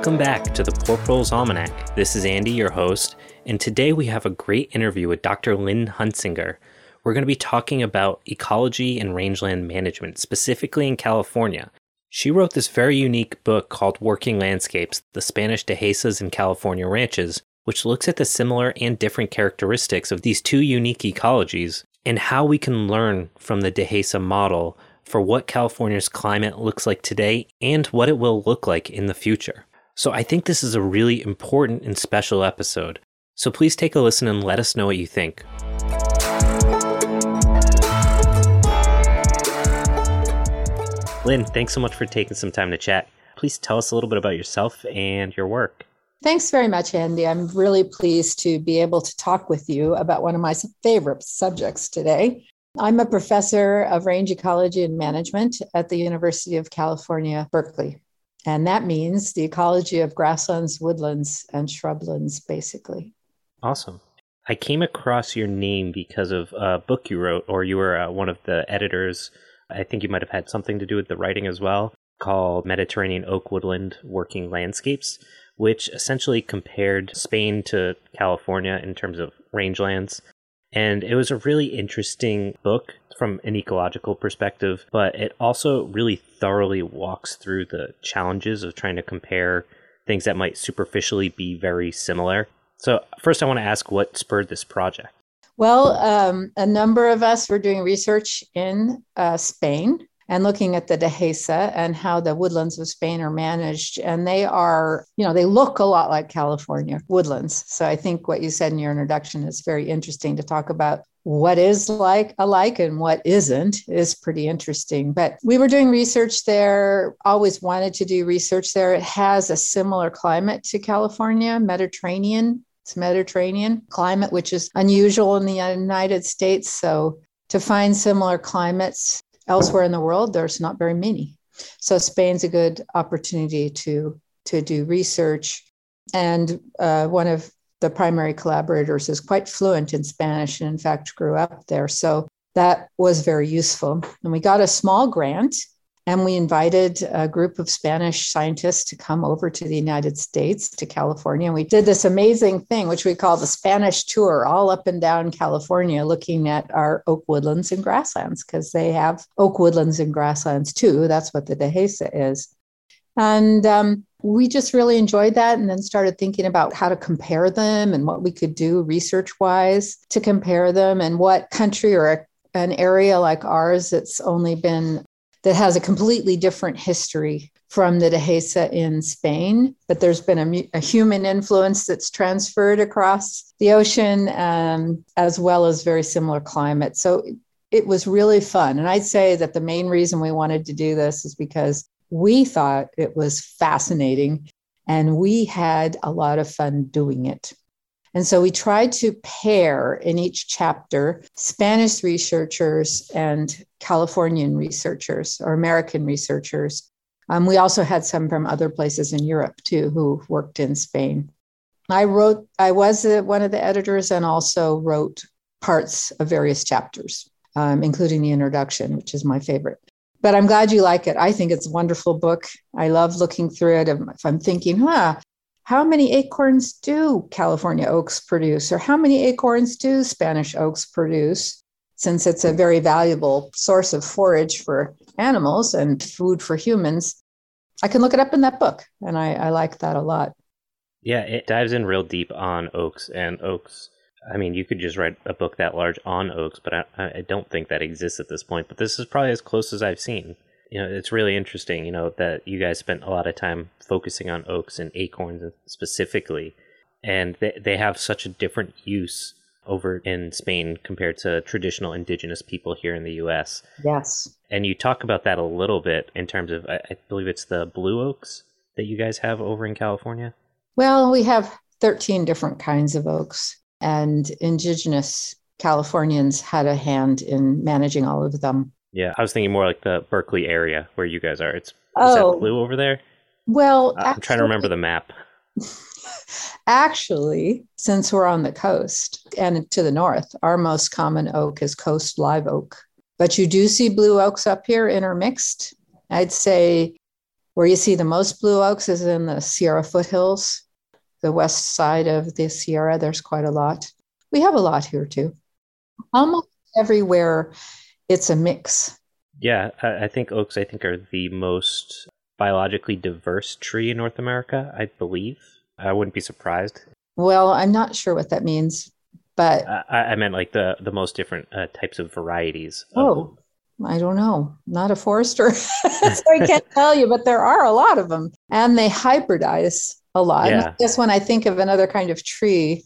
Welcome back to the Poor Proles Almanac. This is Andy, your host, and today we have a great interview with Dr. Lynn Huntsinger. We're going to be talking about ecology and rangeland management, specifically in California. She wrote this very unique book called Working Landscapes The Spanish Dehesas and California Ranches, which looks at the similar and different characteristics of these two unique ecologies and how we can learn from the Dehesa model for what California's climate looks like today and what it will look like in the future. So I think this is a really important and special episode. So please take a listen and let us know what you think. Lynn, thanks so much for taking some time to chat. Please tell us a little bit about yourself and your work. Thanks very much, Andy. I'm really pleased to be able to talk with you about one of my favorite subjects today. I'm a professor of range ecology and management at the University of California, Berkeley. And that means the ecology of grasslands, woodlands, and shrublands, basically. Awesome. I came across your name because of a book you wrote, or you were uh, one of the editors. I think you might have had something to do with the writing as well, called Mediterranean Oak Woodland Working Landscapes which essentially compared Spain to California in terms of rangelands. And it was a really interesting book from an ecological perspective, but it also really thoroughly walks through the challenges of trying to compare things that might superficially be very similar. So, first, I want to ask what spurred this project? Well, um, a number of us were doing research in uh, Spain and looking at the Dehesa and how the woodlands of Spain are managed. And they are, you know, they look a lot like California woodlands. So I think what you said in your introduction is very interesting to talk about what is like alike and what isn't is pretty interesting. But we were doing research there, always wanted to do research there. It has a similar climate to California, Mediterranean. It's Mediterranean climate, which is unusual in the United States. So to find similar climates Elsewhere in the world, there's not very many. So Spain's a good opportunity to to do research. And uh, one of the primary collaborators is quite fluent in Spanish and, in fact, grew up there. So that was very useful. And we got a small grant and we invited a group of Spanish scientists to come over to the United States, to California. And we did this amazing thing, which we call the Spanish tour, all up and down California, looking at our oak woodlands and grasslands, because they have oak woodlands and grasslands too. That's what the Dehesa is. And um, we just really enjoyed that and then started thinking about how to compare them and what we could do research wise to compare them and what country or an area like ours that's only been that has a completely different history from the Dehesa in Spain, but there's been a, a human influence that's transferred across the ocean, um, as well as very similar climate. So it was really fun. And I'd say that the main reason we wanted to do this is because we thought it was fascinating and we had a lot of fun doing it. And so we tried to pair in each chapter Spanish researchers and Californian researchers or American researchers. Um, we also had some from other places in Europe too who worked in Spain. I wrote, I was a, one of the editors and also wrote parts of various chapters, um, including the introduction, which is my favorite. But I'm glad you like it. I think it's a wonderful book. I love looking through it. If I'm thinking, huh, how many acorns do California oaks produce, or how many acorns do Spanish oaks produce? Since it's a very valuable source of forage for animals and food for humans, I can look it up in that book, and I, I like that a lot. Yeah, it dives in real deep on oaks and oaks. I mean, you could just write a book that large on oaks, but I, I don't think that exists at this point. But this is probably as close as I've seen you know, it's really interesting, you know, that you guys spent a lot of time focusing on oaks and acorns specifically, and they they have such a different use over in Spain compared to traditional indigenous people here in the U.S. Yes, and you talk about that a little bit in terms of, I, I believe it's the blue oaks that you guys have over in California. Well, we have thirteen different kinds of oaks, and indigenous Californians had a hand in managing all of them. Yeah, I was thinking more like the Berkeley area where you guys are. It's oh, is that blue over there? Well, uh, I'm trying to remember the map. Actually, since we're on the coast and to the north, our most common oak is coast live oak. But you do see blue oaks up here intermixed. I'd say Where you see the most blue oaks is in the Sierra foothills, the west side of the Sierra. There's quite a lot. We have a lot here too. Almost everywhere, it's a mix. Yeah, I think oaks, I think, are the most biologically diverse tree in North America, I believe. I wouldn't be surprised. Well, I'm not sure what that means, but I, I meant like the the most different uh, types of varieties. Of... Oh, I don't know. Not a forester, so I can't tell you, but there are a lot of them, and they hybridize a lot. Yeah. Just when I think of another kind of tree,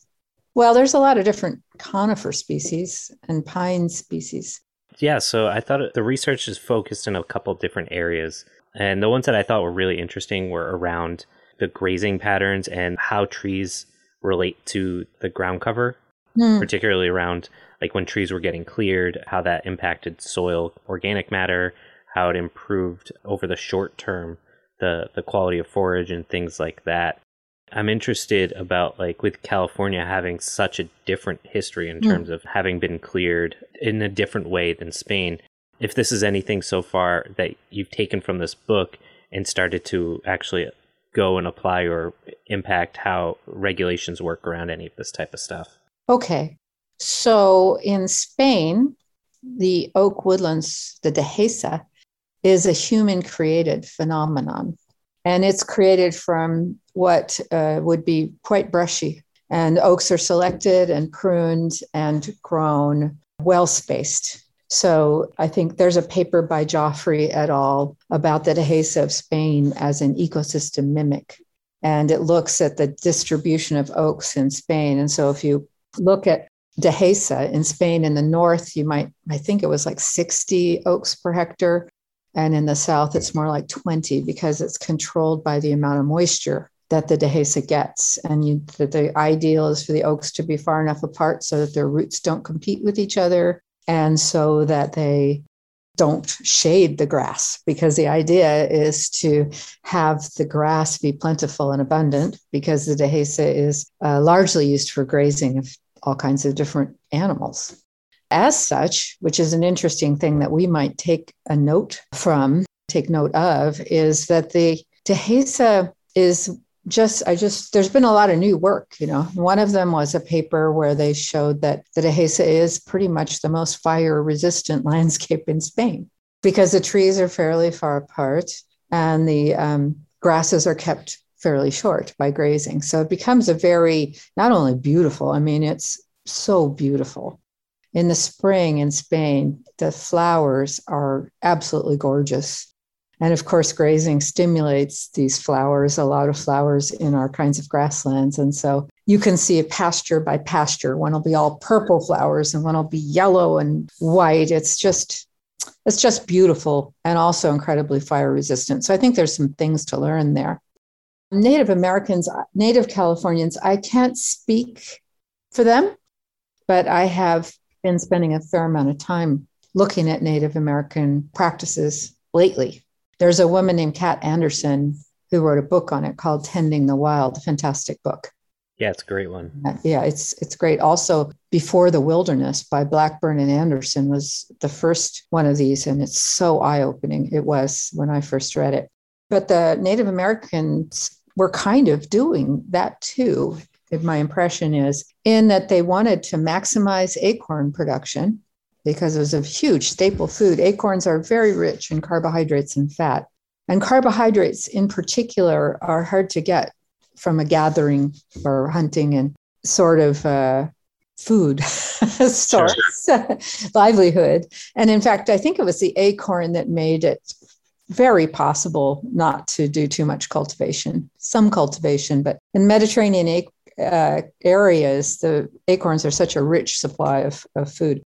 well, there's a lot of different conifer species and pine species. Yeah, so I thought the research is focused in a couple different areas. And the ones that I thought were really interesting were around the grazing patterns and how trees relate to the ground cover, mm. particularly around like when trees were getting cleared, how that impacted soil organic matter, how it improved over the short term the the quality of forage and things like that. I'm interested about like with California having such a different history in mm. terms of having been cleared in a different way than Spain. If this is anything so far that you've taken from this book and started to actually go and apply or impact how regulations work around any of this type of stuff. Okay. So in Spain, the oak woodlands, the dehesa, is a human created phenomenon. And it's created from what uh, would be quite brushy. And oaks are selected and pruned and grown well spaced. So I think there's a paper by Joffre et al. about the Dehesa of Spain as an ecosystem mimic. And it looks at the distribution of oaks in Spain. And so if you look at Dehesa in Spain in the north, you might, I think it was like 60 oaks per hectare. And in the south, it's more like 20 because it's controlled by the amount of moisture that the Dehesa gets. And you, the, the ideal is for the oaks to be far enough apart so that their roots don't compete with each other and so that they don't shade the grass because the idea is to have the grass be plentiful and abundant because the dehesa is uh, largely used for grazing of all kinds of different animals. As such, which is an interesting thing that we might take a note from, take note of, is that the dehesa is just i just there's been a lot of new work you know. One of them was a paper where they showed that the dehesa is pretty much the most fire resistant landscape in spain because the trees are fairly far apart and the um, grasses are kept fairly short by grazing. So it becomes a very not only beautiful i mean it's so beautiful in the spring in spain the flowers are absolutely gorgeous and of course, grazing stimulates these flowers, a lot of flowers in our kinds of grasslands. And so you can see a pasture by pasture. One will be all purple flowers and one will be yellow and white. It's just it's just beautiful and also incredibly fire resistant. So I think there's some things to learn there. Native Americans, Native Californians, I can't speak for them, but I have been spending a fair amount of time looking at Native American practices lately there's a woman named Kat Anderson who wrote a book on it called Tending the Wild, a fantastic book. Yeah, it's a great one. Yeah, it's it's great. Also, Before the Wilderness by Blackburn and Anderson was the first one of these, and it's so eye-opening. It was when I first read it. But the Native Americans were kind of doing that too. My impression is in that they wanted to maximize acorn production because it was a huge staple food. Acorns are very rich in carbohydrates and fat. And carbohydrates in particular are hard to get from a gathering or hunting and sort of uh, food source, livelihood. And in fact, I think it was the acorn that made it very possible not to do too much cultivation, some cultivation, but in Mediterranean uh, areas, the acorns are such a rich supply of, of food.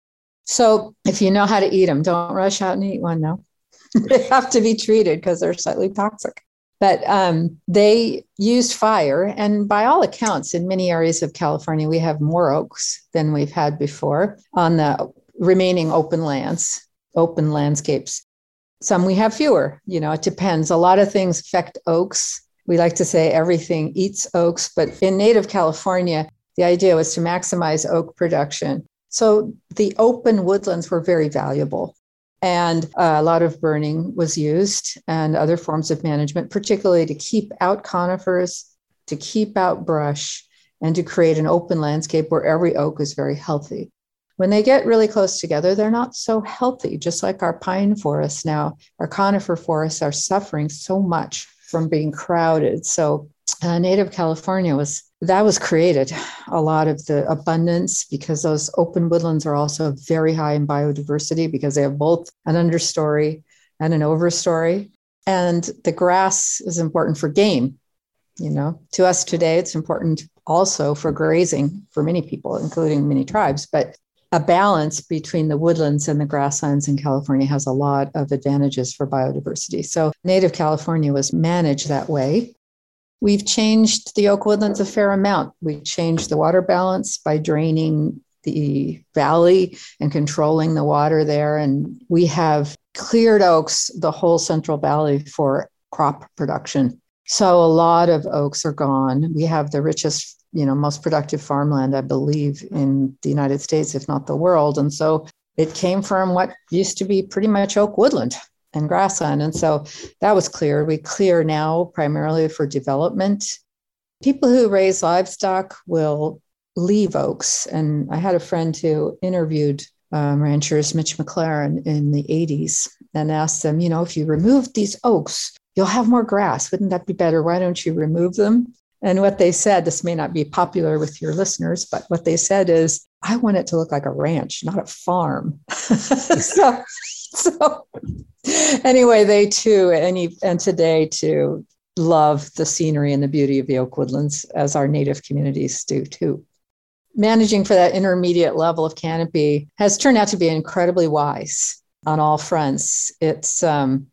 So if you know how to eat them, don't rush out and eat one. No, they have to be treated because they're slightly toxic. But um, they used fire, and by all accounts, in many areas of California, we have more oaks than we've had before on the remaining open lands, open landscapes. Some we have fewer. You know, it depends. A lot of things affect oaks. We like to say everything eats oaks, but in native California, the idea was to maximize oak production so the open woodlands were very valuable. And uh, a lot of burning was used and other forms of management, particularly to keep out conifers, to keep out brush, and to create an open landscape where every oak is very healthy. When they get really close together, they're not so healthy, just like our pine forests now. Our conifer forests are suffering so much from being crowded. So, uh, native California was that was created a lot of the abundance because those open woodlands are also very high in biodiversity because they have both an understory and an overstory. And the grass is important for game. You know, to us today, it's important also for grazing for many people, including many tribes. But a balance between the woodlands and the grasslands in California has a lot of advantages for biodiversity. So, native California was managed that way. We've changed the oak woodlands a fair amount. We changed the water balance by draining the valley and controlling the water there. And we have cleared oaks, the whole Central Valley, for crop production. So a lot of oaks are gone. We have the richest, you know, most productive farmland, I believe, in the United States, if not the world. And so it came from what used to be pretty much oak woodland and grassland. And so that was clear. We clear now primarily for development. People who raise livestock will leave oaks. And I had a friend who interviewed um, ranchers, Mitch McClaran, in the 80s and asked them, you know, if you remove these oaks, you'll have more grass. Wouldn't that be better? Why don't you remove them? And what they said, this may not be popular with your listeners, but what they said is, I want it to look like a ranch, not a farm. so, so anyway, they too, and, and today too, love the scenery and the beauty of the oak woodlands as our native communities do too. Managing for that intermediate level of canopy has turned out to be incredibly wise on all fronts. It's um,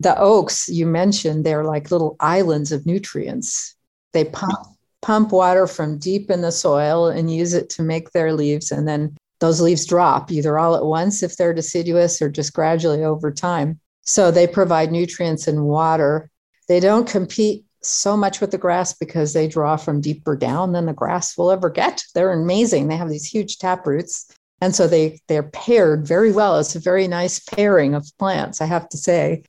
the oaks you mentioned, they're like little islands of nutrients. They pump, pump water from deep in the soil and use it to make their leaves. And then those leaves drop either all at once if they're deciduous or just gradually over time. So they provide nutrients and water. They don't compete so much with the grass because they draw from deeper down than the grass will ever get. They're amazing. They have these huge tap roots. And so they, they're paired very well. It's a very nice pairing of plants, I have to say.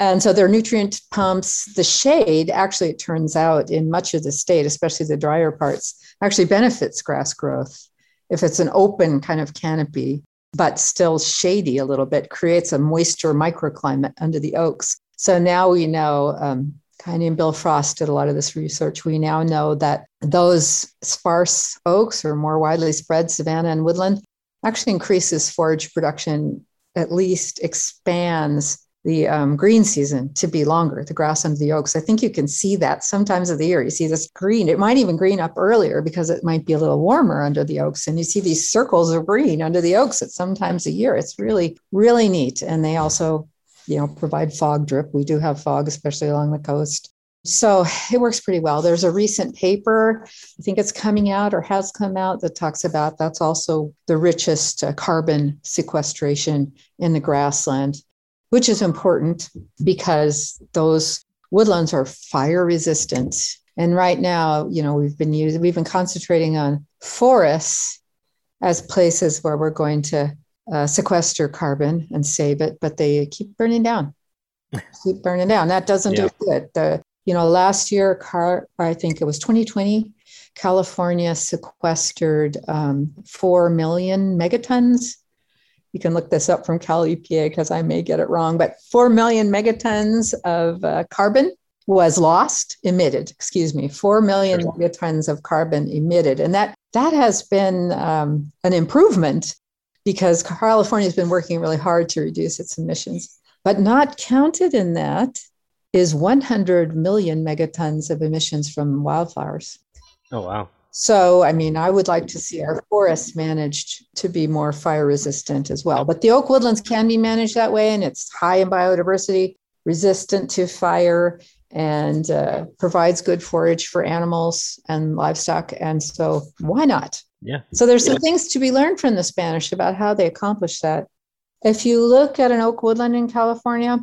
And so their nutrient pumps, the shade, actually, it turns out in much of the state, especially the drier parts, actually benefits grass growth. If it's an open kind of canopy, but still shady a little bit, creates a moisture microclimate under the oaks. So now we know, um, and Bill Frost did a lot of this research. We now know that those sparse oaks or more widely spread savanna and woodland actually increases forage production, at least expands the um, green season to be longer, the grass under the oaks. I think you can see that sometimes of the year. You see this green. It might even green up earlier because it might be a little warmer under the oaks. And you see these circles of green under the oaks at sometimes a year. It's really, really neat. And they also, you know, provide fog drip. We do have fog, especially along the coast. So it works pretty well. There's a recent paper, I think it's coming out or has come out, that talks about that's also the richest uh, carbon sequestration in the grassland which is important because those woodlands are fire resistant. And right now, you know, we've been using, we've been concentrating on forests as places where we're going to uh, sequester carbon and save it, but they keep burning down, keep burning down. That doesn't yeah. do good. The, you know, last year, car, I think it was 2020, California sequestered um, 4 million megatons you can look this up from Cal EPA because I may get it wrong, but 4 million megatons of uh, carbon was lost, emitted, excuse me, 4 million sure. megatons of carbon emitted. And that, that has been um, an improvement because California has been working really hard to reduce its emissions. But not counted in that is 100 million megatons of emissions from wildflowers. Oh, wow. So, I mean, I would like to see our forests managed to be more fire resistant as well. But the oak woodlands can be managed that way, and it's high in biodiversity, resistant to fire, and uh, provides good forage for animals and livestock. And so, why not? Yeah. So, there's some things to be learned from the Spanish about how they accomplished that. If you look at an oak woodland in California,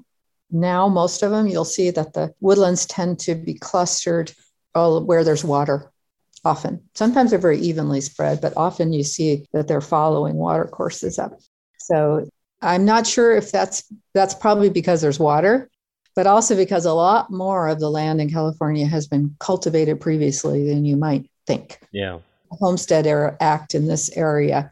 now most of them, you'll see that the woodlands tend to be clustered all where there's water often. Sometimes they're very evenly spread, but often you see that they're following water courses up. So I'm not sure if that's that's probably because there's water, but also because a lot more of the land in California has been cultivated previously than you might think. Yeah. Homestead Era Act in this area.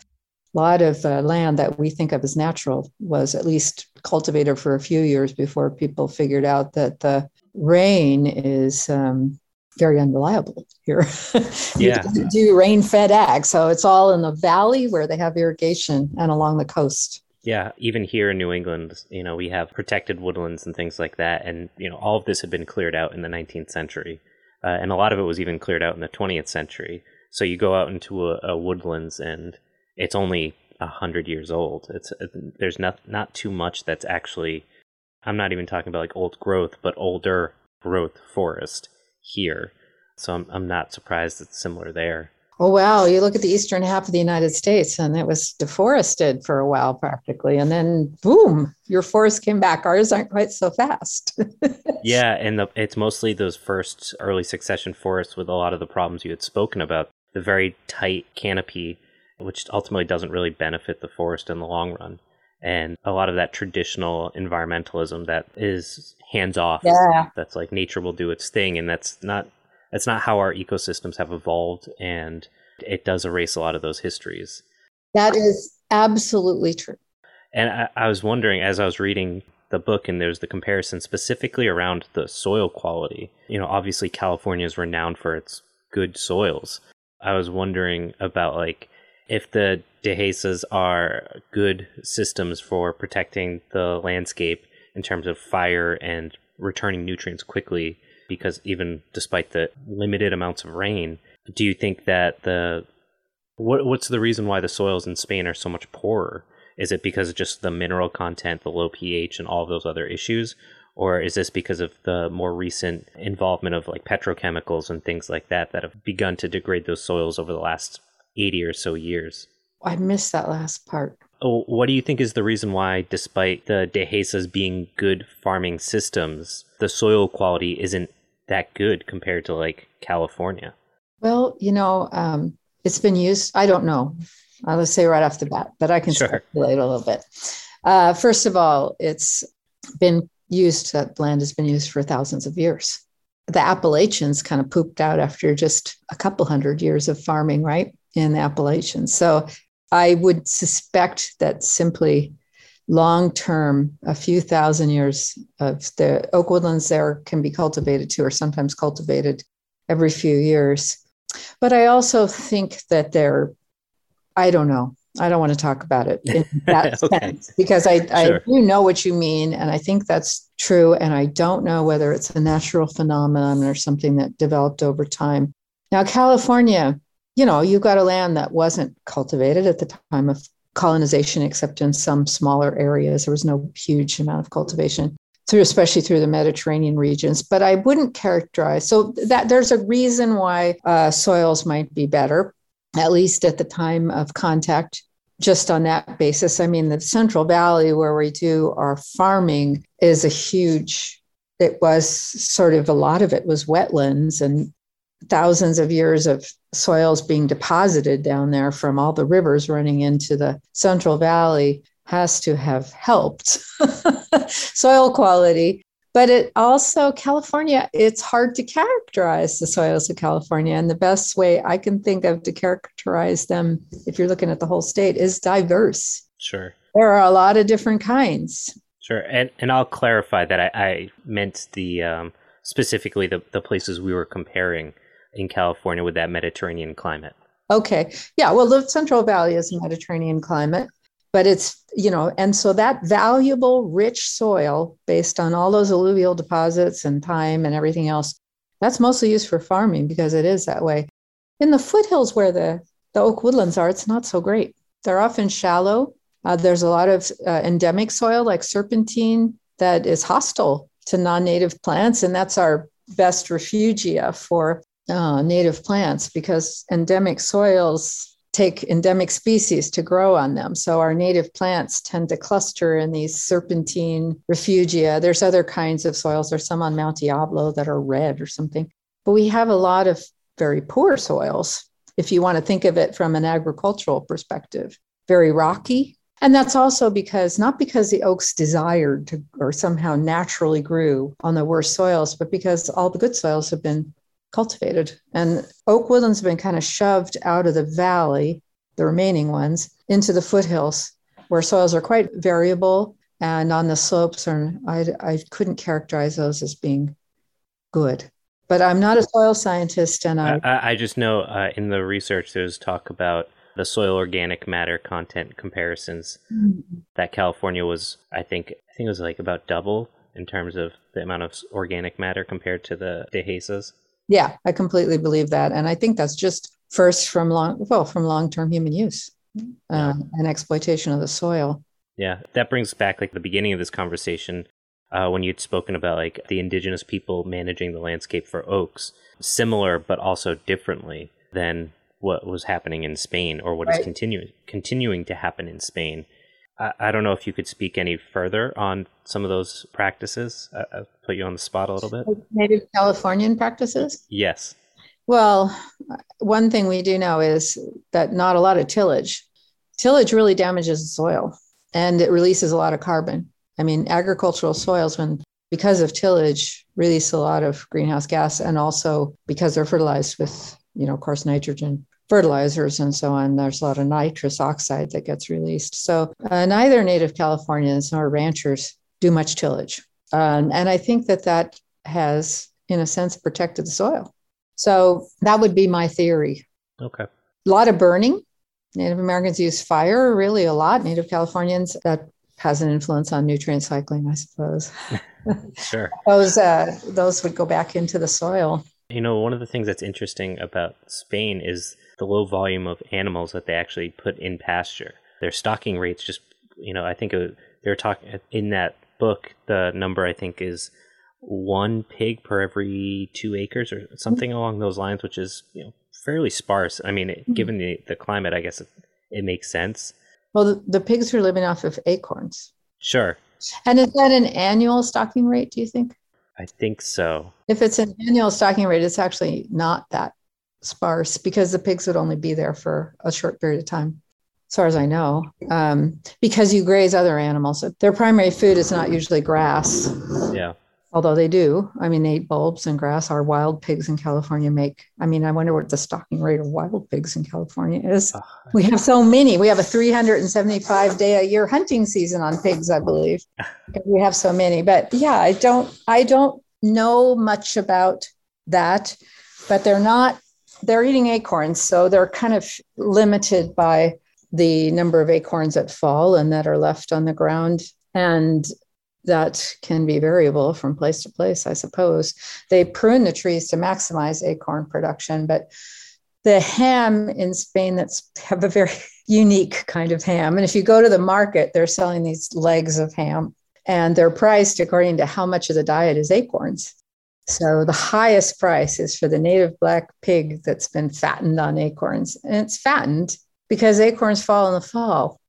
A lot of uh, land that we think of as natural was at least cultivated for a few years before people figured out that the rain is um, very unreliable here. yeah. do rain fed ag. So it's all in the valley where they have irrigation and along the coast. Yeah, even here in New England, you know, we have protected woodlands and things like that. And, you know, all of this had been cleared out in the 19th century. Uh, and a lot of it was even cleared out in the 20th century. So you go out into a, a woodlands and it's only a hundred years old. It's there's not not too much that's actually. I'm not even talking about like old growth, but older growth forest here. So I'm I'm not surprised it's similar there. Oh wow! You look at the eastern half of the United States, and it was deforested for a while, practically, and then boom, your forest came back. Ours aren't quite so fast. yeah, and the, it's mostly those first early succession forests with a lot of the problems you had spoken about. The very tight canopy, which ultimately doesn't really benefit the forest in the long run, and a lot of that traditional environmentalism that is hands off. Yeah. That's like nature will do its thing, and that's not that's not how our ecosystems have evolved, and it does erase a lot of those histories. That is absolutely true. And I, I was wondering as I was reading the book, and there's the comparison specifically around the soil quality. You know, obviously California is renowned for its good soils. I was wondering about like if the dehesas are good systems for protecting the landscape in terms of fire and returning nutrients quickly because even despite the limited amounts of rain do you think that the what what's the reason why the soils in Spain are so much poorer? Is it because of just the mineral content the low pH and all of those other issues? Or is this because of the more recent involvement of like petrochemicals and things like that that have begun to degrade those soils over the last 80 or so years I missed that last part. Oh, what do you think is the reason why, despite the dehesas being good farming systems, the soil quality isn't that good compared to like California? Well, you know, um, it's been used. I don't know. I'll say right off the bat, but I can sure. speculate a little bit. Uh, first of all, it's been used. That land has been used for thousands of years. The Appalachians kind of pooped out after just a couple hundred years of farming, right? In the Appalachians. So I would suspect that simply long term, a few thousand years of the oak woodlands there can be cultivated too, or sometimes cultivated every few years. But I also think that they're, I don't know, I don't want to talk about it in that okay. sense because I, sure. I do know what you mean. And I think that's true. And I don't know whether it's a natural phenomenon or something that developed over time. Now, California you know, you've got a land that wasn't cultivated at the time of colonization, except in some smaller areas. There was no huge amount of cultivation through, especially through the Mediterranean regions. But I wouldn't characterize so that there's a reason why uh, soils might be better, at least at the time of contact. Just on that basis, I mean, the Central Valley where we do our farming is a huge. It was sort of a lot of it was wetlands and thousands of years of soils being deposited down there from all the rivers running into the Central Valley has to have helped soil quality. But it also, California, it's hard to characterize the soils of California. And the best way I can think of to characterize them, if you're looking at the whole state, is diverse. Sure. There are a lot of different kinds. Sure. And, and I'll clarify that I, I meant the um, specifically the, the places we were comparing in California with that Mediterranean climate. Okay. Yeah. Well, the Central Valley is a Mediterranean climate, but it's, you know, and so that valuable, rich soil based on all those alluvial deposits and time and everything else, that's mostly used for farming because it is that way. In the foothills where the, the oak woodlands are, it's not so great. They're often shallow. Uh, there's a lot of uh, endemic soil like serpentine that is hostile to non native plants, and that's our best refugia for uh, native plants because endemic soils take endemic species to grow on them. So our native plants tend to cluster in these serpentine refugia. There's other kinds of soils. There's some on Mount Diablo that are red or something. But we have a lot of very poor soils if you want to think of it from an agricultural perspective. Very rocky, And that's also because, not because the oaks desired to or somehow naturally grew on the worst soils, but because all the good soils have been cultivated. And oak woodlands have been kind of shoved out of the valley, the remaining ones, into the foothills where soils are quite variable. And on the slopes, are, I, I couldn't characterize those as being good. But I'm not a soil scientist, and I. I, I just know uh, in the research there's talk about the soil organic matter content comparisons mm-hmm. that California was I think I think it was like about double in terms of the amount of organic matter compared to the dehesas. Yeah, I completely believe that and I think that's just first from long well from long-term human use uh, and exploitation of the soil. Yeah, that brings back like the beginning of this conversation uh, when you'd spoken about like the indigenous people managing the landscape for oaks, similar but also differently than what was happening in Spain or what right. is continuing continuing to happen in Spain. I, I, don't know if you could speak any further on some of those practices. I, I put you on the spot a little bit. Native Californian practices. Yes. Well, one thing we do know is that not a lot of tillage. Tillage really damages the soil and it releases a lot of carbon. I mean, agricultural soils, when because of tillage, release a lot of greenhouse gas, and also because they're fertilized with, you know, of course, nitrogen fertilizers and so on, there's a lot of nitrous oxide that gets released. So uh, neither native Californians nor ranchers do much tillage. Um, and I think that that has, in a sense, protected the soil. So that would be my theory. Okay. A lot of burning. Native Americans use fire really a lot. Native Californians, that has an influence on nutrient cycling, I suppose. sure. those, uh, those would go back into the soil. You know, one of the things that's interesting about Spain is the low volume of animals that they actually put in pasture. Their stocking rates just, you know, I think they're talking in that book, the number I think is one pig per every two acres or something mm-hmm. along those lines, which is, you know, fairly sparse. I mean, mm-hmm. given the, the climate, I guess it, it makes sense. Well, the, the pigs are living off of acorns. Sure. And is that an annual stocking rate, do you think? I think so. If it's an annual stocking rate, it's actually not that sparse because the pigs would only be there for a short period of time, as far as I know, um, because you graze other animals. Their primary food is not usually grass. Yeah. Although they do. I mean, they eat bulbs and grass. Our wild pigs in California make. I mean, I wonder what the stocking rate of wild pigs in California is. We have so many. We have a 375 day a year hunting season on pigs, I believe. we have so many. But yeah, I don't. I don't know much about that. But they're not they're eating acorns, so they're kind of limited by the number of acorns that fall and that are left on the ground. And that can be variable from place to place, I suppose. They prune the trees to maximize acorn production, but the ham in Spain that's have a very unique kind of ham. And if you go to the market, they're selling these legs of ham and they're priced according to how much of the diet is acorns. So the highest price is for the native black pig that's been fattened on acorns. And it's fattened because acorns fall in the fall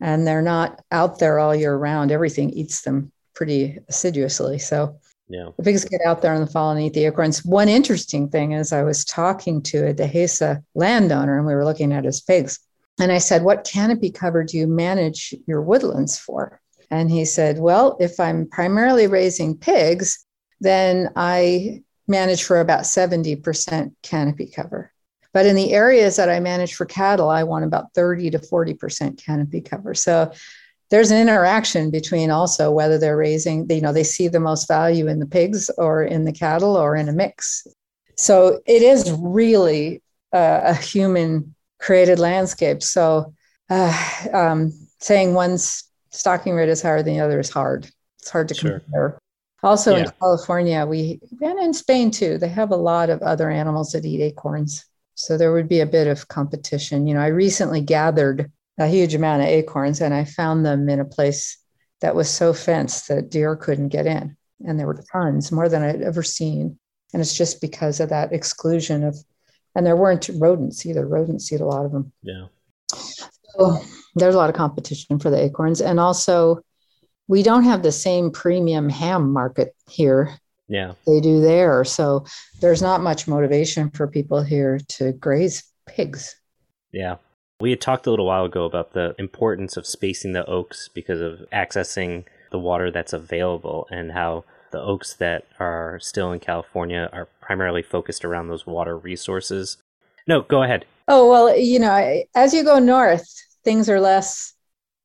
and they're not out there all year round. Everything eats them pretty assiduously. So yeah. the pigs get out there in the fall and eat the acorns. One interesting thing is I was talking to a Dehesa landowner and we were looking at his pigs. And I said, What canopy cover do you manage your woodlands for? And he said, Well, if I'm primarily raising pigs, then I manage for about 70% canopy cover. But in the areas that I manage for cattle, I want about 30 to 40% canopy cover. So there's an interaction between also whether they're raising, you know, they see the most value in the pigs or in the cattle or in a mix. So it is really uh, a human created landscape. So uh, um, saying one's stocking rate is higher than the other is hard. It's hard to sure. compare. Also yeah. in California, we and in Spain too, they have a lot of other animals that eat acorns. So there would be a bit of competition. You know, I recently gathered a huge amount of acorns and I found them in a place that was so fenced that deer couldn't get in. And there were tons, more than I'd ever seen. And it's just because of that exclusion of, and there weren't rodents either. Rodents eat a lot of them. Yeah. So there's a lot of competition for the acorns. And also, we don't have the same premium ham market here. Yeah. They do there. So there's not much motivation for people here to graze pigs. Yeah. We had talked a little while ago about the importance of spacing the oaks because of accessing the water that's available and how the oaks that are still in California are primarily focused around those water resources. No, go ahead. Oh, well, you know, as you go north, things are less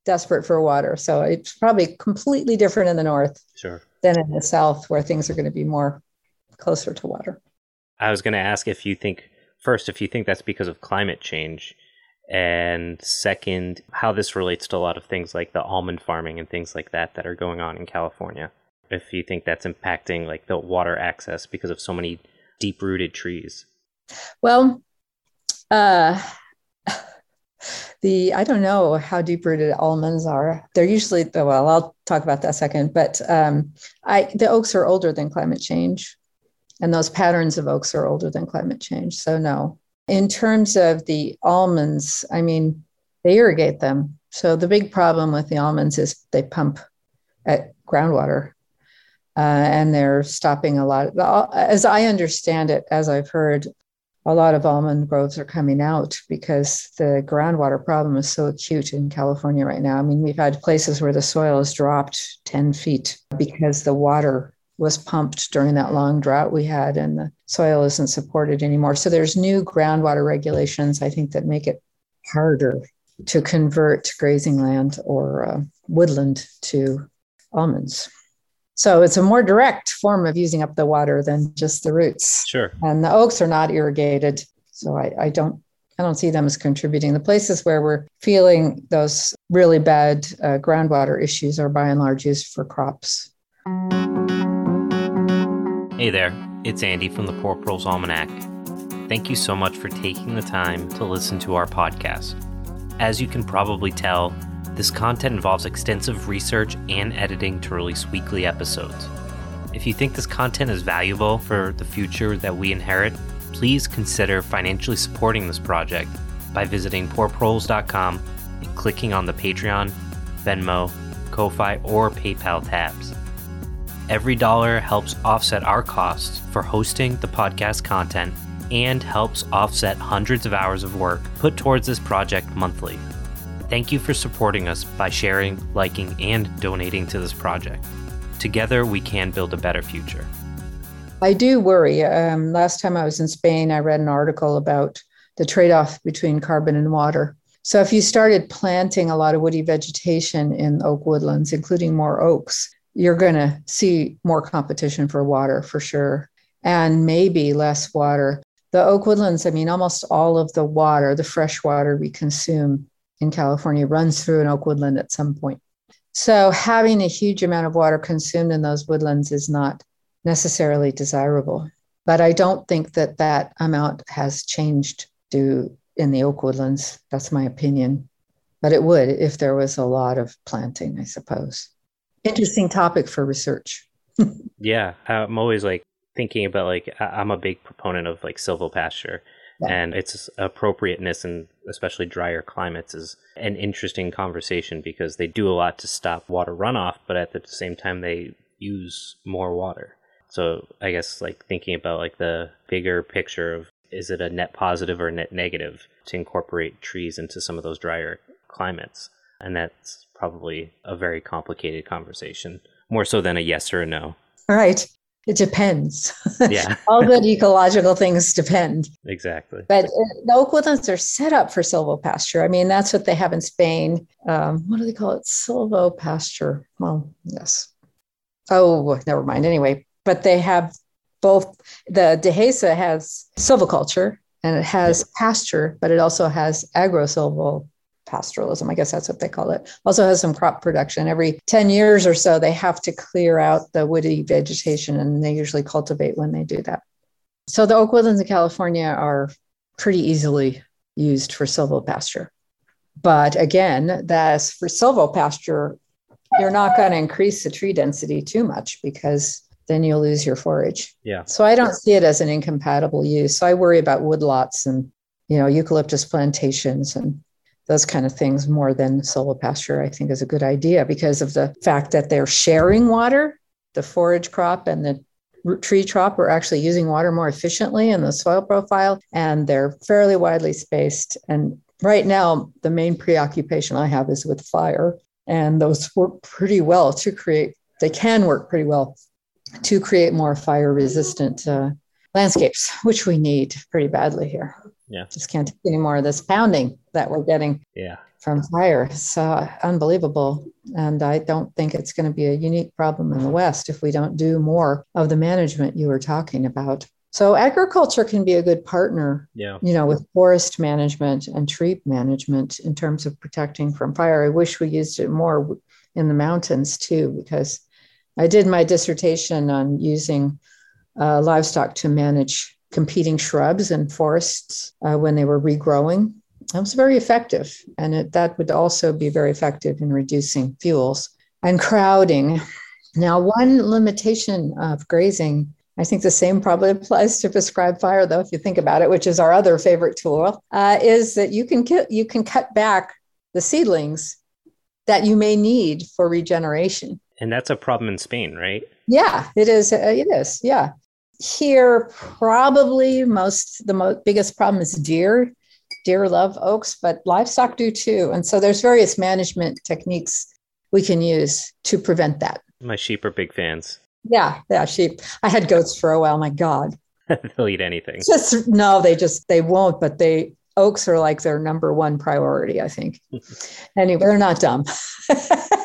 desperate for water. So it's probably completely different in the north sure. than in the south, where things are going to be more closer to water. I was going to ask if you think, first, if you think that's because of climate change, and second, how this relates to a lot of things like the almond farming and things like that that are going on in California. If you think that's impacting like the water access because of so many deep rooted trees. Well, uh, the I don't know how deep rooted almonds are. They're usually well. I'll talk about that second. But um, I the oaks are older than climate change, and those patterns of oaks are older than climate change. So no. In terms of the almonds, I mean, they irrigate them. So the big problem with the almonds is they pump at groundwater, uh, and they're stopping a lot. Of, as I understand it, as I've heard, a lot of almond groves are coming out because the groundwater problem is so acute in California right now. I mean, we've had places where the soil has dropped 10 feet because the water was pumped during that long drought we had and the soil isn't supported anymore. So there's new groundwater regulations, I think, that make it harder to convert grazing land or uh, woodland to almonds. So it's a more direct form of using up the water than just the roots. Sure. And the oaks are not irrigated. So I, I don't I don't see them as contributing. The places where we're feeling those really bad uh, groundwater issues are by and large used for crops. Hey there, it's Andy from the Poor Proles Almanac. Thank you so much for taking the time to listen to our podcast. As you can probably tell, this content involves extensive research and editing to release weekly episodes. If you think this content is valuable for the future that we inherit, please consider financially supporting this project by visiting poorproles.com and clicking on the Patreon, Venmo, Ko-fi, or PayPal tabs. Every dollar helps offset our costs for hosting the podcast content and helps offset hundreds of hours of work put towards this project monthly. Thank you for supporting us by sharing, liking, and donating to this project. Together, we can build a better future. I do worry. Um, last time I was in Spain, I read an article about the trade off between carbon and water. So, if you started planting a lot of woody vegetation in oak woodlands, including more oaks, you're going to see more competition for water for sure, and maybe less water. The oak woodlands, I mean, almost all of the water, the fresh water we consume in California runs through an oak woodland at some point. So having a huge amount of water consumed in those woodlands is not necessarily desirable. But I don't think that that amount has changed to in the oak woodlands. That's my opinion. But it would if there was a lot of planting, I suppose. Interesting topic for research. yeah, I'm always like thinking about like I'm a big proponent of like silvopasture yeah. and its appropriateness in especially drier climates is an interesting conversation because they do a lot to stop water runoff, but at the same time they use more water. So I guess like thinking about like the bigger picture of is it a net positive or net negative to incorporate trees into some of those drier climates? And that's probably a very complicated conversation, more so than a yes or a no. All right. It depends. Yeah. All good ecological things depend. Exactly. But uh, the oak woodlands are set up for silvopasture. I mean, that's what they have in Spain. Um, what do they call it? Silvopasture. Well, yes. Oh, never mind. Anyway, but they have both. The Dehesa has silviculture and it has pasture, but it also has agro-silvo pastoralism. I guess that's what they call it. Also has some crop production. Every 10 years or so, they have to clear out the woody vegetation and they usually cultivate when they do that. So the oak woodlands in California are pretty easily used for silvopasture. But again, that's for silvopasture, you're not going to increase the tree density too much because then you'll lose your forage. Yeah. So I don't see it as an incompatible use. So I worry about woodlots and you know eucalyptus plantations and those kind of things more than silvopasture, I think is a good idea because of the fact that they're sharing water. The forage crop and the tree crop are actually using water more efficiently in the soil profile, and they're fairly widely spaced. And right now, the main preoccupation I have is with fire. And those work pretty well to create, they can work pretty well to create more fire resistant uh, landscapes, which we need pretty badly here. Yeah. Just can't take any more of this pounding that we're getting Yeah. from fire. It's uh, unbelievable. And I don't think it's going to be a unique problem in the West if we don't do more of the management you were talking about. So agriculture can be a good partner, Yeah. you know, with forest management and tree management in terms of protecting from fire. I wish we used it more in the mountains too, because I did my dissertation on using uh, livestock to manage competing shrubs and forests uh, when they were regrowing. That was very effective. And it, that would also be very effective in reducing fuels and crowding. Now, one limitation of grazing, I think the same probably applies to prescribed fire, though, if you think about it, which is our other favorite tool, uh, is that you can, ki- you can cut back the seedlings that you may need for regeneration. And that's a problem in Spain, right? Yeah, it is. Uh, it is. Yeah. Here, probably most the mo- biggest problem is deer. Deer love oaks, but livestock do too. And so there's various management techniques we can use to prevent that. My sheep are big fans. Yeah, yeah, sheep. I had goats for a while. My God, They'll eat anything. just no, they just they won't. But they oaks are like their number one priority. I think. anyway, they're not dumb.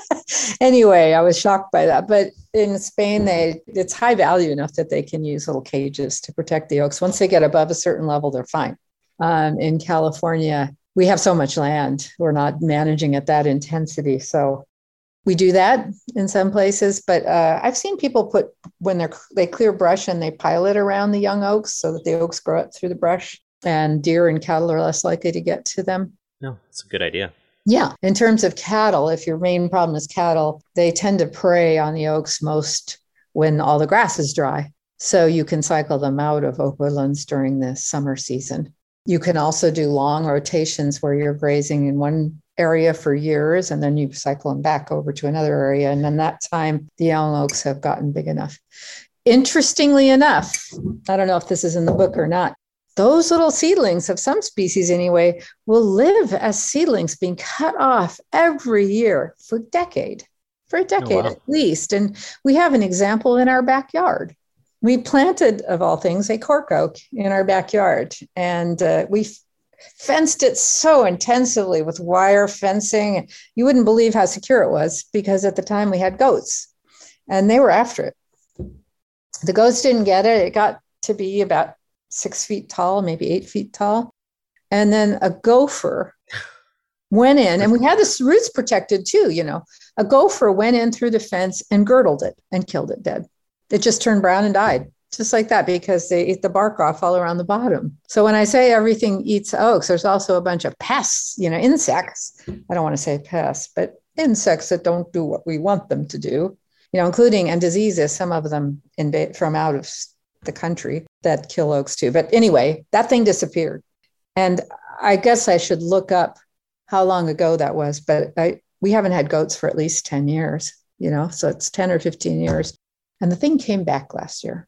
anyway, I was shocked by that. But in Spain, they it's high value enough that they can use little cages to protect the oaks. Once they get above a certain level, they're fine. Um, in California, we have so much land; we're not managing at that intensity. So we do that in some places. But uh, I've seen people put when they're they clear brush and they pile it around the young oaks so that the oaks grow up through the brush, and deer and cattle are less likely to get to them. No, it's a good idea. Yeah. In terms of cattle, if your main problem is cattle, they tend to prey on the oaks most when all the grass is dry. So you can cycle them out of oak woodlands during the summer season. You can also do long rotations where you're grazing in one area for years and then you cycle them back over to another area. And then that time, the young oaks have gotten big enough. Interestingly enough, I don't know if this is in the book or not, those little seedlings of some species anyway will live as seedlings being cut off every year for a decade for a decade wow. at least. And we have an example in our backyard. We planted of all things a cork oak in our backyard and uh, we fenced it so intensively with wire fencing. You wouldn't believe how secure it was because at the time we had goats and they were after it. The goats didn't get it. It got to be about six feet tall, maybe eight feet tall. And then a gopher went in, and we had the roots protected too, you know. A gopher went in through the fence and girdled it and killed it dead. It just turned brown and died, just like that, because they eat the bark off all around the bottom. So when I say everything eats oaks, there's also a bunch of pests, you know, insects. I don't want to say pests, but insects that don't do what we want them to do, you know, including and diseases, some of them invade from out of the country that kill oaks too. But anyway, that thing disappeared. And I guess I should look up how long ago that was, but I, we haven't had goats for at least 10 years, you know, so it's 10 or 15 years. And the thing came back last year.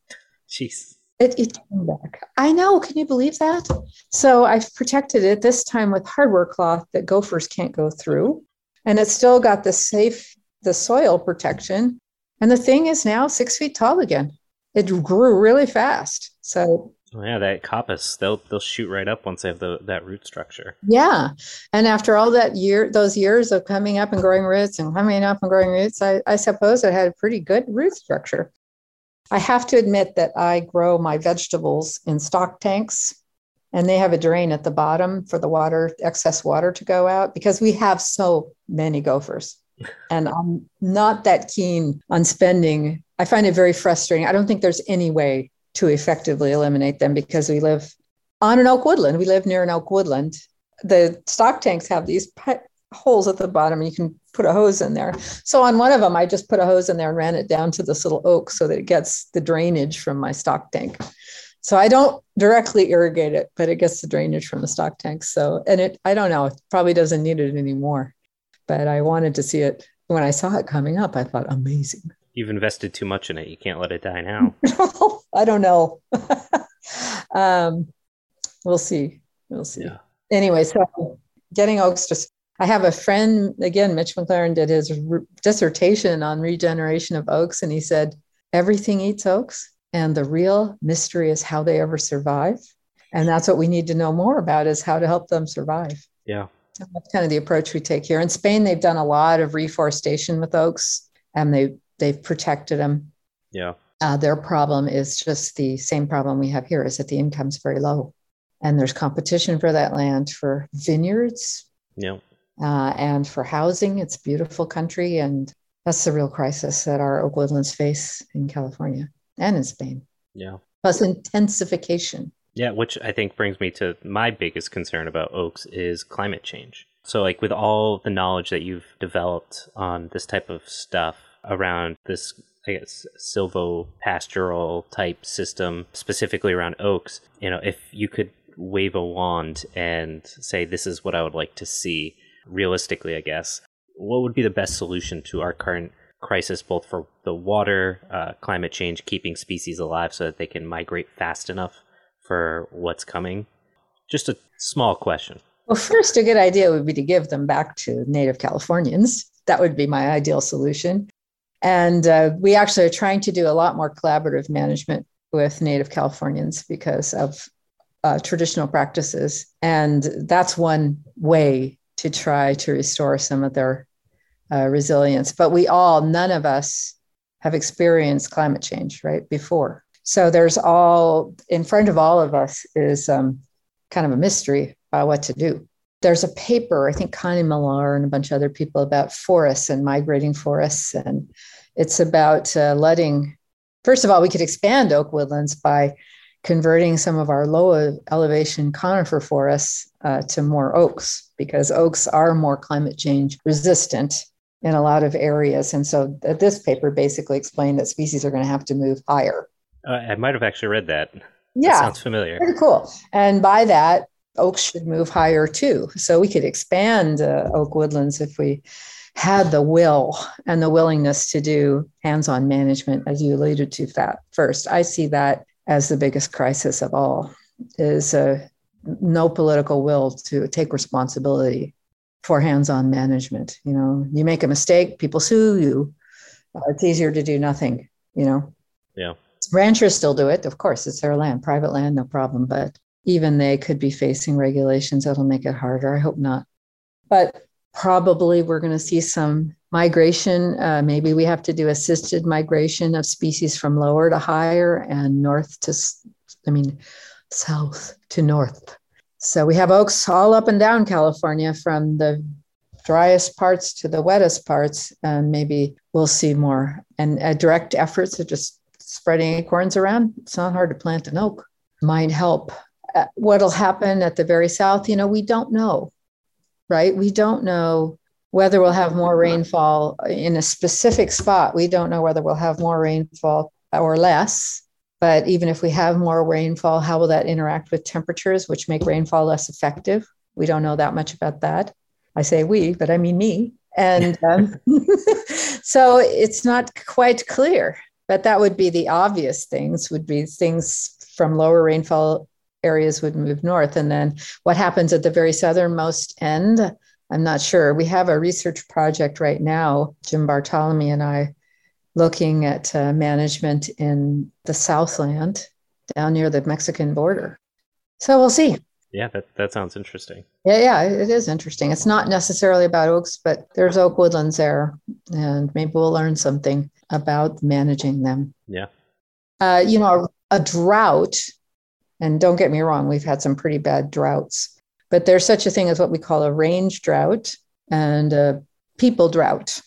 Jeez. It, it came back. I know. Can you believe that? So I've protected it this time with hardware cloth that gophers can't go through. And it's still got the safe, the soil protection. And the thing is now six feet tall again it grew really fast. So oh, yeah, that coppice they'll they'll shoot right up once they have the that root structure. Yeah, and after all that year, those years of coming up and growing roots and coming up and growing roots, I, I suppose it had a pretty good root structure. I have to admit that I grow my vegetables in stock tanks, and they have a drain at the bottom for the water excess water to go out because we have so many gophers. And I'm not that keen on spending I find it very frustrating. I don't think there's any way to effectively eliminate them because we live on an oak woodland. We live near an oak woodland. The stock tanks have these holes at the bottom, and you can put a hose in there. So on one of them, I just put a hose in there and ran it down to this little oak so that it gets the drainage from my stock tank. So I don't directly irrigate it, but it gets the drainage from the stock tank. So, and it, I don't know, it probably doesn't need it anymore. But I wanted to see it when I saw it coming up. I thought, amazing. You've invested too much in it. You can't let it die now. I don't know. um, we'll see. We'll see. Yeah. Anyway, so getting oaks to. I have a friend again. Mitch McClaran did his re- dissertation on regeneration of oaks, and he said everything eats oaks, and the real mystery is how they ever survive. And that's what we need to know more about: is how to help them survive. Yeah, so that's kind of the approach we take here. In Spain, they've done a lot of reforestation with oaks, and they they've protected them. Yeah. Uh, their problem is just the same problem we have here: is that the income's very low and there's competition for that land for vineyards yeah. uh, and for housing. It's beautiful country, and that's the real crisis that our oak woodlands face in California and in Spain. Yeah. Plus intensification. Yeah, which I think brings me to my biggest concern about oaks is climate change. So, like with all the knowledge that you've developed on this type of stuff around this I guess silvo pastoral type system specifically around oaks you know if you could wave a wand and say, this is what I would like to see, realistically, I guess, what would be the best solution to our current crisis, both for the water, uh, climate change, keeping species alive so that they can migrate fast enough for what's coming? Just a small question. Well, first, a good idea would be to give them back to native Californians. That would be my ideal solution. And uh, we actually are trying to do a lot more collaborative management with native Californians because of uh, traditional practices. And that's one way to try to restore some of their uh, resilience. But we all, none of us have experienced climate change, right, before. So there's all, in front of all of us is um, kind of a mystery about what to do. There's a paper, I think Connie Millar and a bunch of other people about forests and migrating forests. And it's about uh, letting, first of all, we could expand oak woodlands by converting some of our low elevation conifer forests uh, to more oaks because oaks are more climate change resistant in a lot of areas. And so this paper basically explained that species are going to have to move higher. Uh, I might have actually read that. Yeah. That sounds familiar. Pretty cool. And by that, oaks should move higher too. So we could expand uh, oak woodlands if we had the will and the willingness to do hands on management, as you alluded to that first. I see that as the biggest crisis of all is uh, no political will to take responsibility for hands-on management you know you make a mistake people sue you uh, it's easier to do nothing you know yeah ranchers still do it of course it's their land private land no problem but even they could be facing regulations that'll make it harder i hope not but probably we're going to see some migration. Uh, maybe we have to do assisted migration of species from lower to higher and north to, I mean, south to north. So we have oaks all up and down California from the driest parts to the wettest parts. And maybe we'll see more. And uh, direct efforts of just spreading acorns around, it's not hard to plant an oak, might help. Uh, what'll happen at the very south, you know, we don't know right? We don't know whether we'll have more rainfall in a specific spot. We don't know whether we'll have more rainfall or less. But even if we have more rainfall, how will that interact with temperatures, which make rainfall less effective? We don't know that much about that. I say we, but I mean me. And um, so it's not quite clear. But that would be the obvious things, would be things from lower rainfall areas would move north. And then what happens at the very southernmost end, I'm not sure. We have a research project right now, Jim Bartolome and I, looking at uh, management in the Southland down near the Mexican border. So we'll see. Yeah, that, that sounds interesting. Yeah, yeah, it is interesting. It's not necessarily about oaks, but there's oak woodlands there, and maybe we'll learn something about managing them. Yeah. Uh, you know, a, a drought and don't get me wrong, we've had some pretty bad droughts, but there's such a thing as what we call a range drought and a people drought.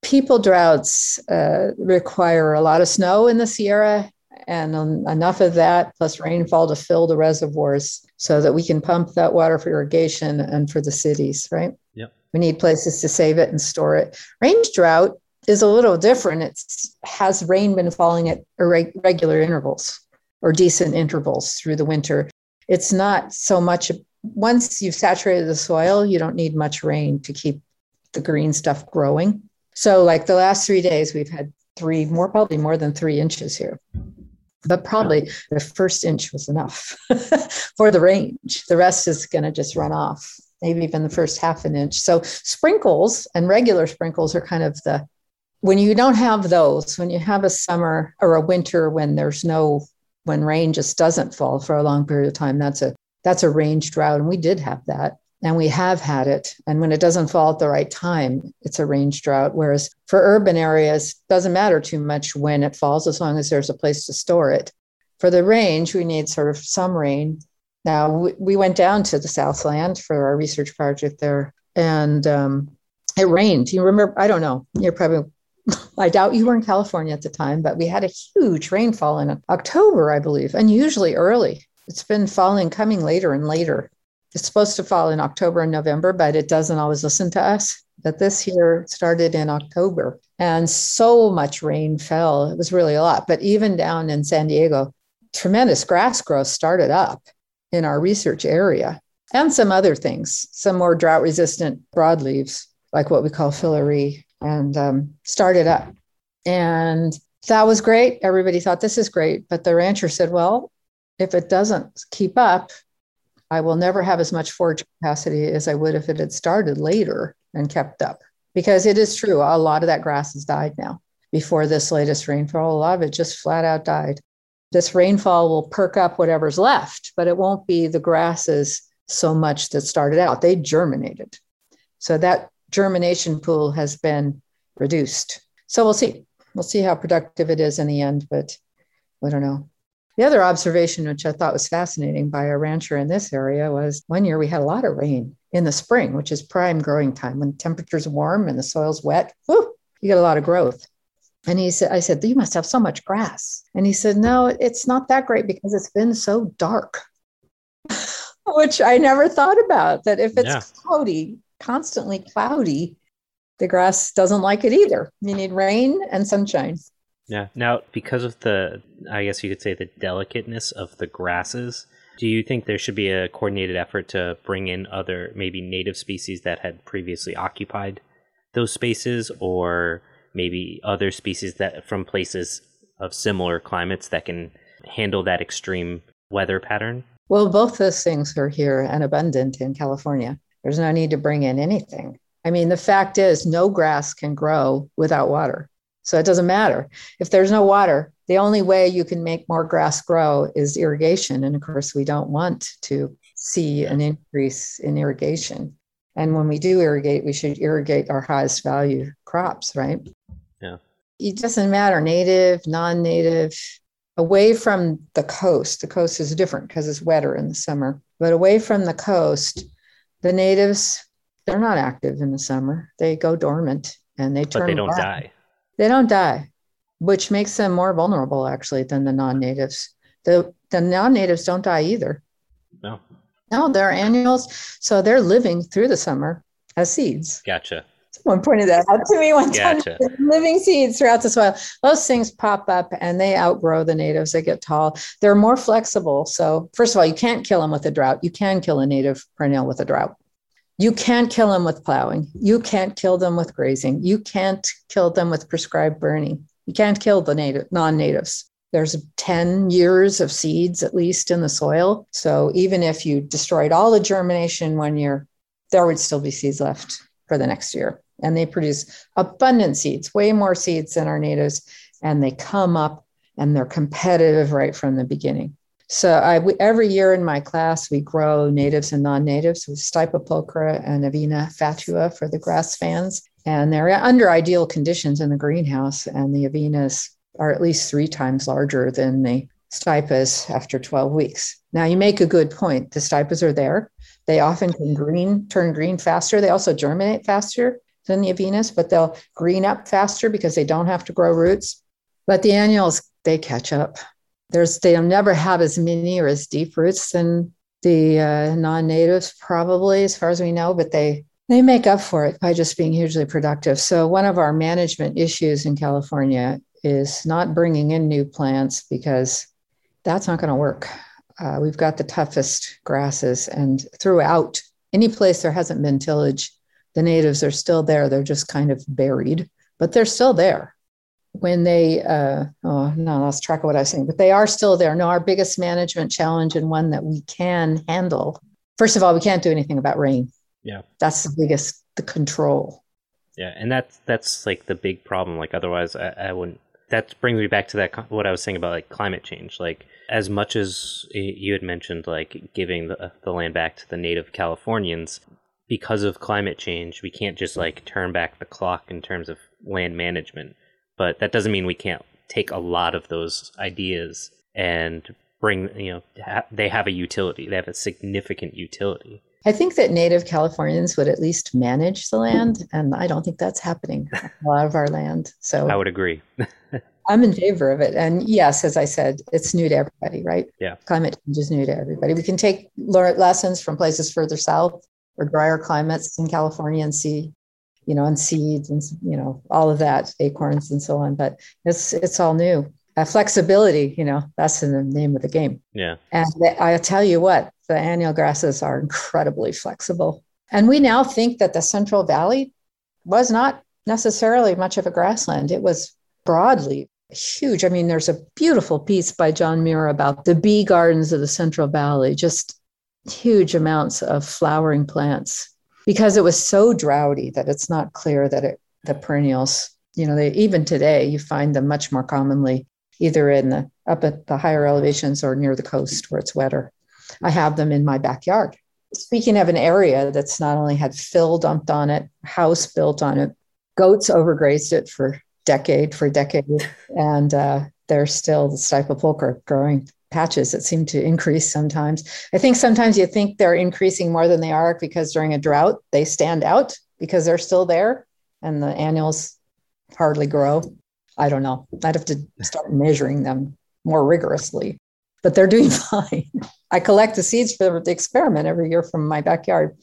People droughts uh, require a lot of snow in the Sierra and um, enough of that plus rainfall to fill the reservoirs so that we can pump that water for irrigation and for the cities, right? Yep. We need places to save it and store it. Range drought is a little different. It has rain been falling at irregular intervals or decent intervals through the winter. It's not so much, once you've saturated the soil, you don't need much rain to keep the green stuff growing. So, like the last three days, we've had three, more probably more than three inches here. But probably the first inch was enough for the range. The rest is going to just run off. maybe even the first half an inch. So sprinkles and regular sprinkles are kind of the when you don't have those, when you have a summer or a winter when there's no when rain just doesn't fall for a long period of time, that's a that's a range drought. And we did have that. And we have had it. And when it doesn't fall at the right time, it's a range drought. Whereas for urban areas, doesn't matter too much when it falls as long as there's a place to store it. For the range, we need sort of some rain. Now, we, we went down to the Southland for our research project there, and um, it rained. You remember? I don't know. You're probably I doubt you were in California at the time, but we had a huge rainfall in October, I believe, unusually early. It's been falling, coming later and later. It's supposed to fall in October and November, but it doesn't always listen to us. But this year started in October, and so much rain fell. It was really a lot. But even down in San Diego, tremendous grass growth started up in our research area and some other things, some more drought resistant broadleaves, like what we call filaree and um, started up. And that was great. Everybody thought this is great. But the rancher said, well, if it doesn't keep up, I will never have as much forage capacity as I would if it had started later and kept up. Because it is true, a lot of that grass has died now. Before this latest rainfall, a lot of it just flat out died. This rainfall will perk up whatever's left, but it won't be the grasses so much that started out. They germinated. So that germination pool has been reduced. So we'll see. We'll see how productive it is in the end, but I don't know. The other observation, which I thought was fascinating by a rancher in this area, was one year we had a lot of rain in the spring, which is prime growing time when temperature's warm and the soil's wet. Whoo, you get a lot of growth. And he said, I said, you must have so much grass. And he said, no, it's not that great because it's been so dark, which I never thought about that if it's yeah. cloudy, constantly cloudy, the grass doesn't like it either. You need rain and sunshine. Yeah. Now, because of the, I guess you could say, the delicateness of the grasses, do you think there should be a coordinated effort to bring in other, maybe native species that had previously occupied those spaces, or maybe other species that from places of similar climates that can handle that extreme weather pattern? Well, both those things are here and abundant in California. There's no need to bring in anything. I mean, the fact is, no grass can grow without water. So it doesn't matter. If there's no water, the only way you can make more grass grow is irrigation. And of course, we don't want to see an increase in irrigation. And when we do irrigate, we should irrigate our highest value crops, right? Yeah. It doesn't matter native, non native, away from the coast. The coast is different because it's wetter in the summer, but away from the coast, the natives, they're not active in the summer. They go dormant and they turn. But they don't die. They don't die, which makes them more vulnerable actually than the non-natives. The the non-natives don't die either. No. No, they're annuals, so they're living through the summer as seeds. Gotcha. Someone pointed that out to me one time. Living seeds throughout the soil. Those things pop up and they outgrow the natives. They get tall. They're more flexible. So, first of all, you can't kill them with a drought. You can kill a native perennial with a drought. You can't kill them with plowing. You can't kill them with grazing. You can't kill them with prescribed burning. You can't kill the native non-natives. There's 10 years of seeds at least in the soil. So even if you destroyed all the germination one year, there would still be seeds left for the next year. And they produce abundant seeds, way more seeds than our natives. And they come up and they're competitive right from the beginning. So I, we, every year in my class, we grow natives and non-natives with Stipa pulchra and Avena fatua for the grass fans. And they're under ideal conditions in the greenhouse. And the Avenas are at least three times larger than the Stipas after 12 weeks. Now you make a good point. The Stipas are there. They often can green, turn green faster. They also germinate faster than the Avenas, but they'll green up faster because they don't have to grow roots. But the annuals, they catch up. There's they'll never have as many or as deep roots than the uh, non-natives probably as far as we know but they they make up for it by just being hugely productive. So one of our management issues in california is not bringing in new plants because that's not going to work. Uh, we've got the toughest grasses and throughout any place there hasn't been tillage the natives are still there they're just kind of buried but they're still there when they uh, oh no, I lost track of what I was saying, but they are still there. No, our biggest management challenge and one that we can handle. First of all, we can't do anything about rain. Yeah. That's the biggest the control. Yeah, and that's that's like the big problem. Like otherwise, I, I wouldn't. That brings me back to that what I was saying about like climate change. Like as much as you had mentioned, like giving the the land back to the native Californians, because of climate change, we can't just like turn back the clock in terms of land management. But that doesn't mean we can't take a lot of those ideas and bring you know ha- they have a utility. They have a significant utility I think that native Californians would at least manage the land, and I don't think that's happening a lot of our land. So I would agree. I'm in favor of it. And yes, as I said, it's new to everybody, right? Yeah. Climate change is new to everybody. We can take learn lessons from places further south or drier climates in California and see, you know, and seeds and you know all of that, acorns and so on. But it's it's all new. Uh, flexibility, you know, that's in the name of the game. Yeah. And I tell you what, the annual grasses are incredibly flexible. And we now think that the Central Valley was not necessarily much of a grassland. It was broadly huge. I mean, there's a beautiful piece by John Muir about the bee gardens of the Central Valley, just huge amounts of flowering plants because it was so droughty that it's not clear that it, the perennials, you know, they, even today, you find them much more commonly either in the up at the higher elevations or near the coast where it's wetter. I have them in my backyard. Speaking of an area that's not only had fill dumped on it, house built on it, goats overgrazed it for decade for decade, and uh, there's still the Stipa pulchra growing patches that seem to increase sometimes. I think sometimes you think they're increasing more than they are because during a drought they stand out because they're still there and the annuals hardly grow. I don't know. I'd have to start measuring them more rigorously but they're doing fine. I collect the seeds for the experiment every year from my backyard.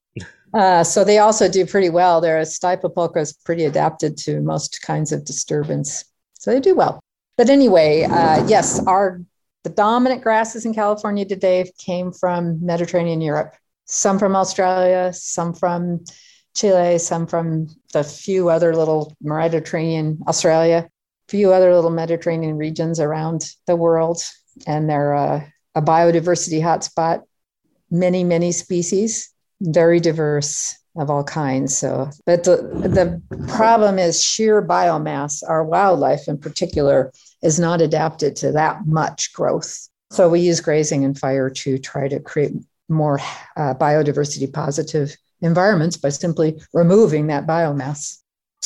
Uh, so they also do pretty well. Their Stipa pulchra is pretty adapted to most kinds of disturbance. So they do well. But anyway, uh, yes, our the dominant grasses in California today came from Mediterranean Europe. Some from Australia, some from Chile, some from the few other little Mediterranean Australia, few other little Mediterranean regions around the world and they're a, a biodiversity hotspot. Many, many species, very diverse of all kinds. So, but the, the problem is sheer biomass. Our wildlife, in particular, is not adapted to that much growth. So, we use grazing and fire to try to create more uh, biodiversity positive environments by simply removing that biomass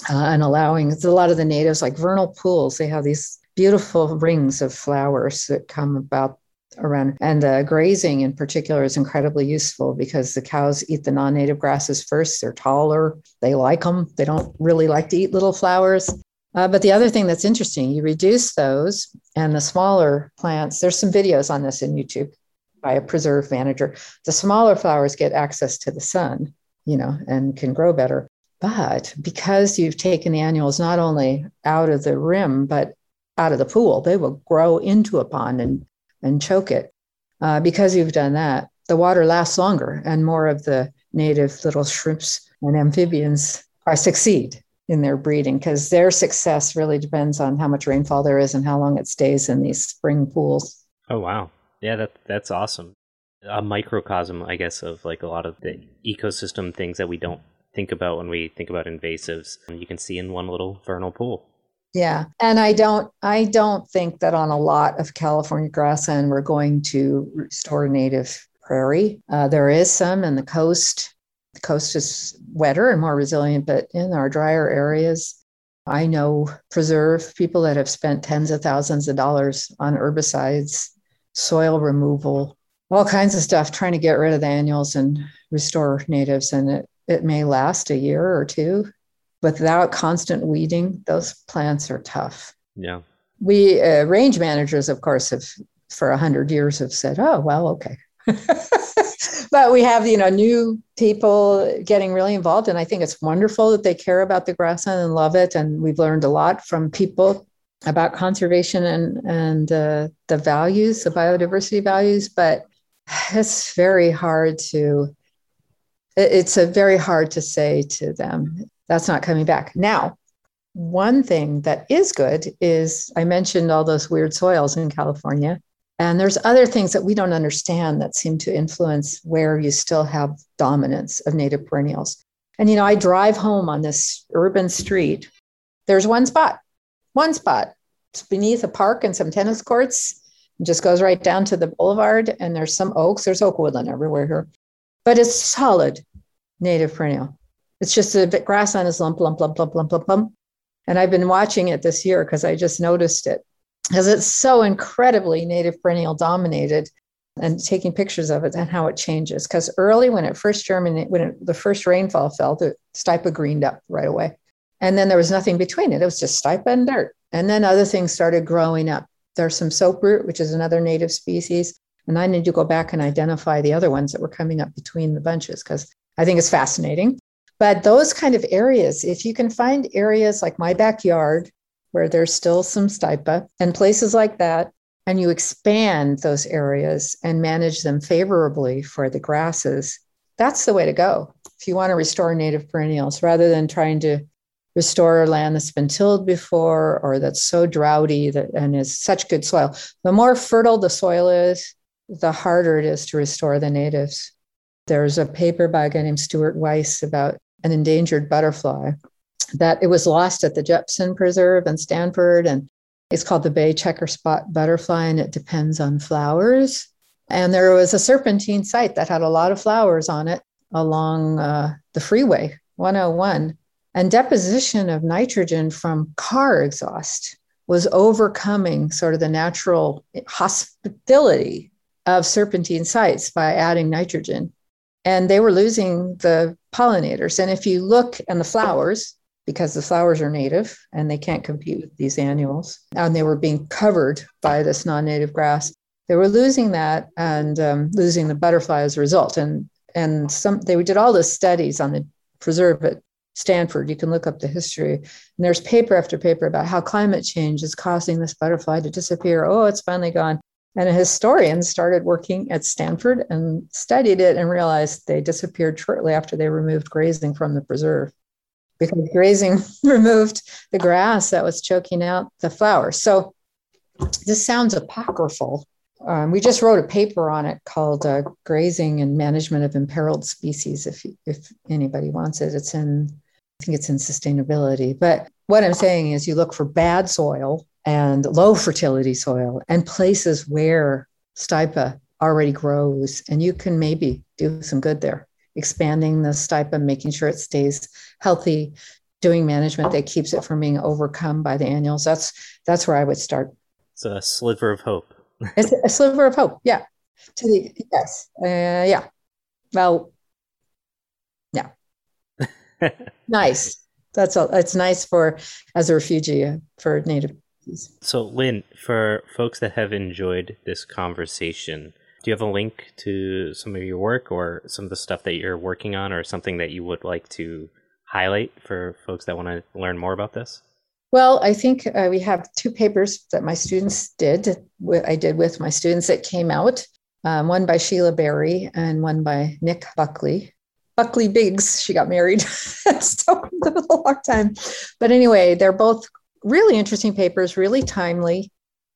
uh, and allowing a lot of the natives, like vernal pools, they have these beautiful rings of flowers that come about around. And uh, grazing in particular is incredibly useful because the cows eat the non native grasses first. They're taller, they like them. They don't really like to eat little flowers. Uh, but the other thing that's interesting, you reduce those and the smaller plants, there's some videos on this in YouTube by a preserve manager. The smaller flowers get access to the sun, you know, and can grow better. But because you've taken the annuals not only out of the rim, but out of the pool. They will grow into a pond and, and choke it. Uh, because you've done that, the water lasts longer and more of the native little shrimps and amphibians are succeed in their breeding because their success really depends on how much rainfall there is and how long it stays in these spring pools. Oh wow. Yeah, that that's awesome. A microcosm, I guess, of like a lot of the ecosystem things that we don't think about when we think about invasives. And you can see in one little vernal pool. Yeah. And I don't I don't think that on a lot of California grassland we're going to restore native prairie. Uh, there is some in the coast. The coast is wetter and more resilient, but in our drier areas, I know preserve people that have spent tens of thousands of dollars on herbicides, soil removal, all kinds of stuff trying to get rid of the annuals and restore natives. And it, it may last a year or two without constant weeding, those plants are tough. Yeah. We uh, range managers, of course, have for a hundred years have said, "Oh, well, okay." but we have you know new people getting really involved, and I think it's wonderful that they care about the grassland and love it. And we've learned a lot from people about conservation and and uh, the values, the biodiversity values. But it's very hard to. It's a very hard to say to them that's not coming back. Now, one thing that is good is I mentioned all those weird soils in California. And there's other things that we don't understand that seem to influence where you still have dominance of native perennials. And, you know, I drive home on this urban street. There's one spot, one spot. It's beneath a park and some tennis courts. It just goes right down to the boulevard. And there's some oaks. There's oak woodland everywhere here. But it's solid native perennial. It's just a bit grass on his lump, lump, lump, lump, lump, lump, lump. And I've been watching it this year because I just noticed it because it's so incredibly native perennial dominated and taking pictures of it and how it changes. Because early, when it first germinated, when it, the first rainfall fell, the stipa greened up right away. And then there was nothing between it. It was just stipa and dirt. And then other things started growing up. There's some soaproot, which is another native species. And I need to go back and identify the other ones that were coming up between the bunches because I think it's fascinating. But those kind of areas, if you can find areas like my backyard where there's still some stipa and places like that, and you expand those areas and manage them favorably for the grasses, that's the way to go. If you want to restore native perennials rather than trying to restore land that's been tilled before or that's so droughty that and is such good soil. The more fertile the soil is, the harder it is to restore the natives. There's a paper by a guy named Stuart Weiss about an endangered butterfly that it was lost at the Jepson Preserve in Stanford. And it's called the Bay Checkerspot Butterfly, and it depends on flowers. And there was a serpentine site that had a lot of flowers on it along uh, the freeway 101. And deposition of nitrogen from car exhaust was overcoming sort of the natural hostility of serpentine sites by adding nitrogen. And they were losing the pollinators. And if you look and the flowers, because the flowers are native and they can't compete with these annuals, and they were being covered by this non native grass, they were losing that and um, losing the butterfly as a result. And and some they did all the studies on the preserve at Stanford. You can look up the history. And there's paper after paper about how climate change is causing this butterfly to disappear. Oh, it's finally gone. And a historian started working at Stanford and studied it and realized they disappeared shortly after they removed grazing from the preserve because grazing removed the grass that was choking out the flowers. So this sounds apocryphal. Um, we just wrote a paper on it called uh, "Grazing and Management of Imperiled Species." If if anybody wants it, it's in I think it's in sustainability. But what I'm saying is, you look for bad soil and low fertility soil and places where stipa already grows, and you can maybe do some good there, expanding the stipa, making sure it stays healthy, doing management that keeps it from being overcome by the annuals. That's that's where I would start. It's a sliver of hope. it's a sliver of hope. Yeah. To the yes. Uh, yeah. Well. Yeah. nice. That's all. It's nice for as a refugee uh, for Native so, Lynn, for folks that have enjoyed this conversation, do you have a link to some of your work or some of the stuff that you're working on or something that you would like to highlight for folks that want to learn more about this? Well, I think uh, we have two papers that my students did. I did with my students that came out. Um, one by Sheila Barry and one by Nick Buckley. Buckley Biggs, she got married. so a long time. But anyway, they're both really interesting papers, really timely.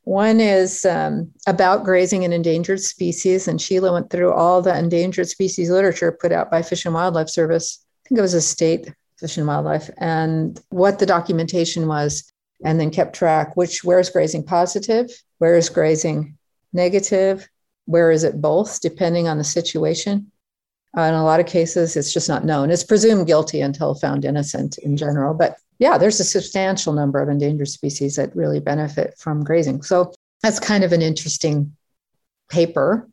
One is um, about grazing and endangered species, and Sheila went through all the endangered species literature put out by Fish and Wildlife Service. I think it was a state Fish and Wildlife, and what the documentation was, and then kept track which where is grazing positive, where is grazing negative, where is it both, depending on the situation. Uh, in a lot of cases, it's just not known. It's presumed guilty until found innocent in general, but yeah, there's a substantial number of endangered species that really benefit from grazing. So that's kind of an interesting paper.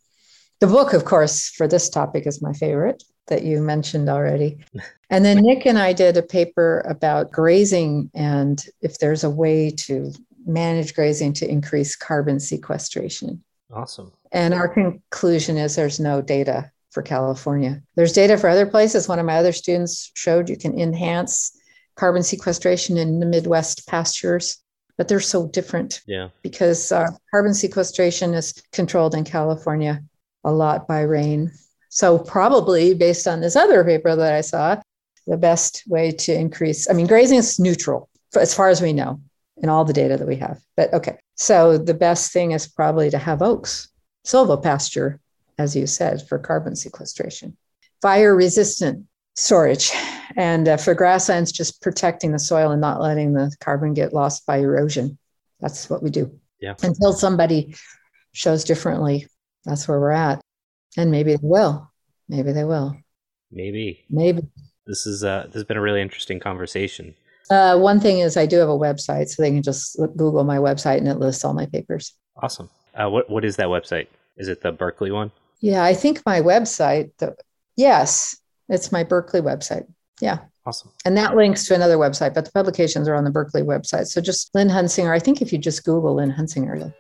The book, of course, for this topic is my favorite that you mentioned already. And then Nick and I did a paper about grazing and if there's a way to manage grazing to increase carbon sequestration. Awesome. And our conclusion is there's no data for California. There's data for other places. One of my other students showed you can enhance carbon sequestration in the Midwest pastures, but they're so different. Yeah. Because uh, carbon sequestration is controlled in California a lot by rain. So, probably based on this other paper that I saw, the best way to increase, I mean, grazing is neutral as far as we know in all the data that we have. But okay. So the best thing is probably to have oaks, silvopasture, as you said, for carbon sequestration. Fire resistant storage. And uh, for grasslands, just protecting the soil and not letting the carbon get lost by erosion. That's what we do. Yeah. Until somebody shows differently, that's where we're at. And maybe they will. Maybe they will. Maybe. Maybe. This is uh this has been a really interesting conversation. Uh, one thing is I do have a website, so they can just look, Google my website and it lists all my papers. Awesome. Uh, what what is that website? Is it the Berkeley one? Yeah, I think my website. The, yes, it's my Berkeley website. Yeah. Awesome. And that links to another website, but the publications are on the Berkeley website. So just Lynn Huntsinger. I think if you just Google Lynn Huntsinger, you'll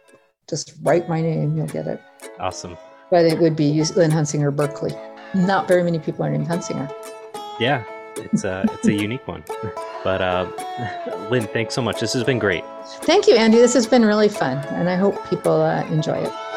just write my name, you'll get it. Awesome. But it would be Lynn Huntsinger Berkeley. Not very many people are named Huntsinger. Yeah, it's a it's a unique one. But uh, Lynn, thanks so much. This has been great. Thank you, Andy. This has been really fun, and I hope people uh, enjoy it.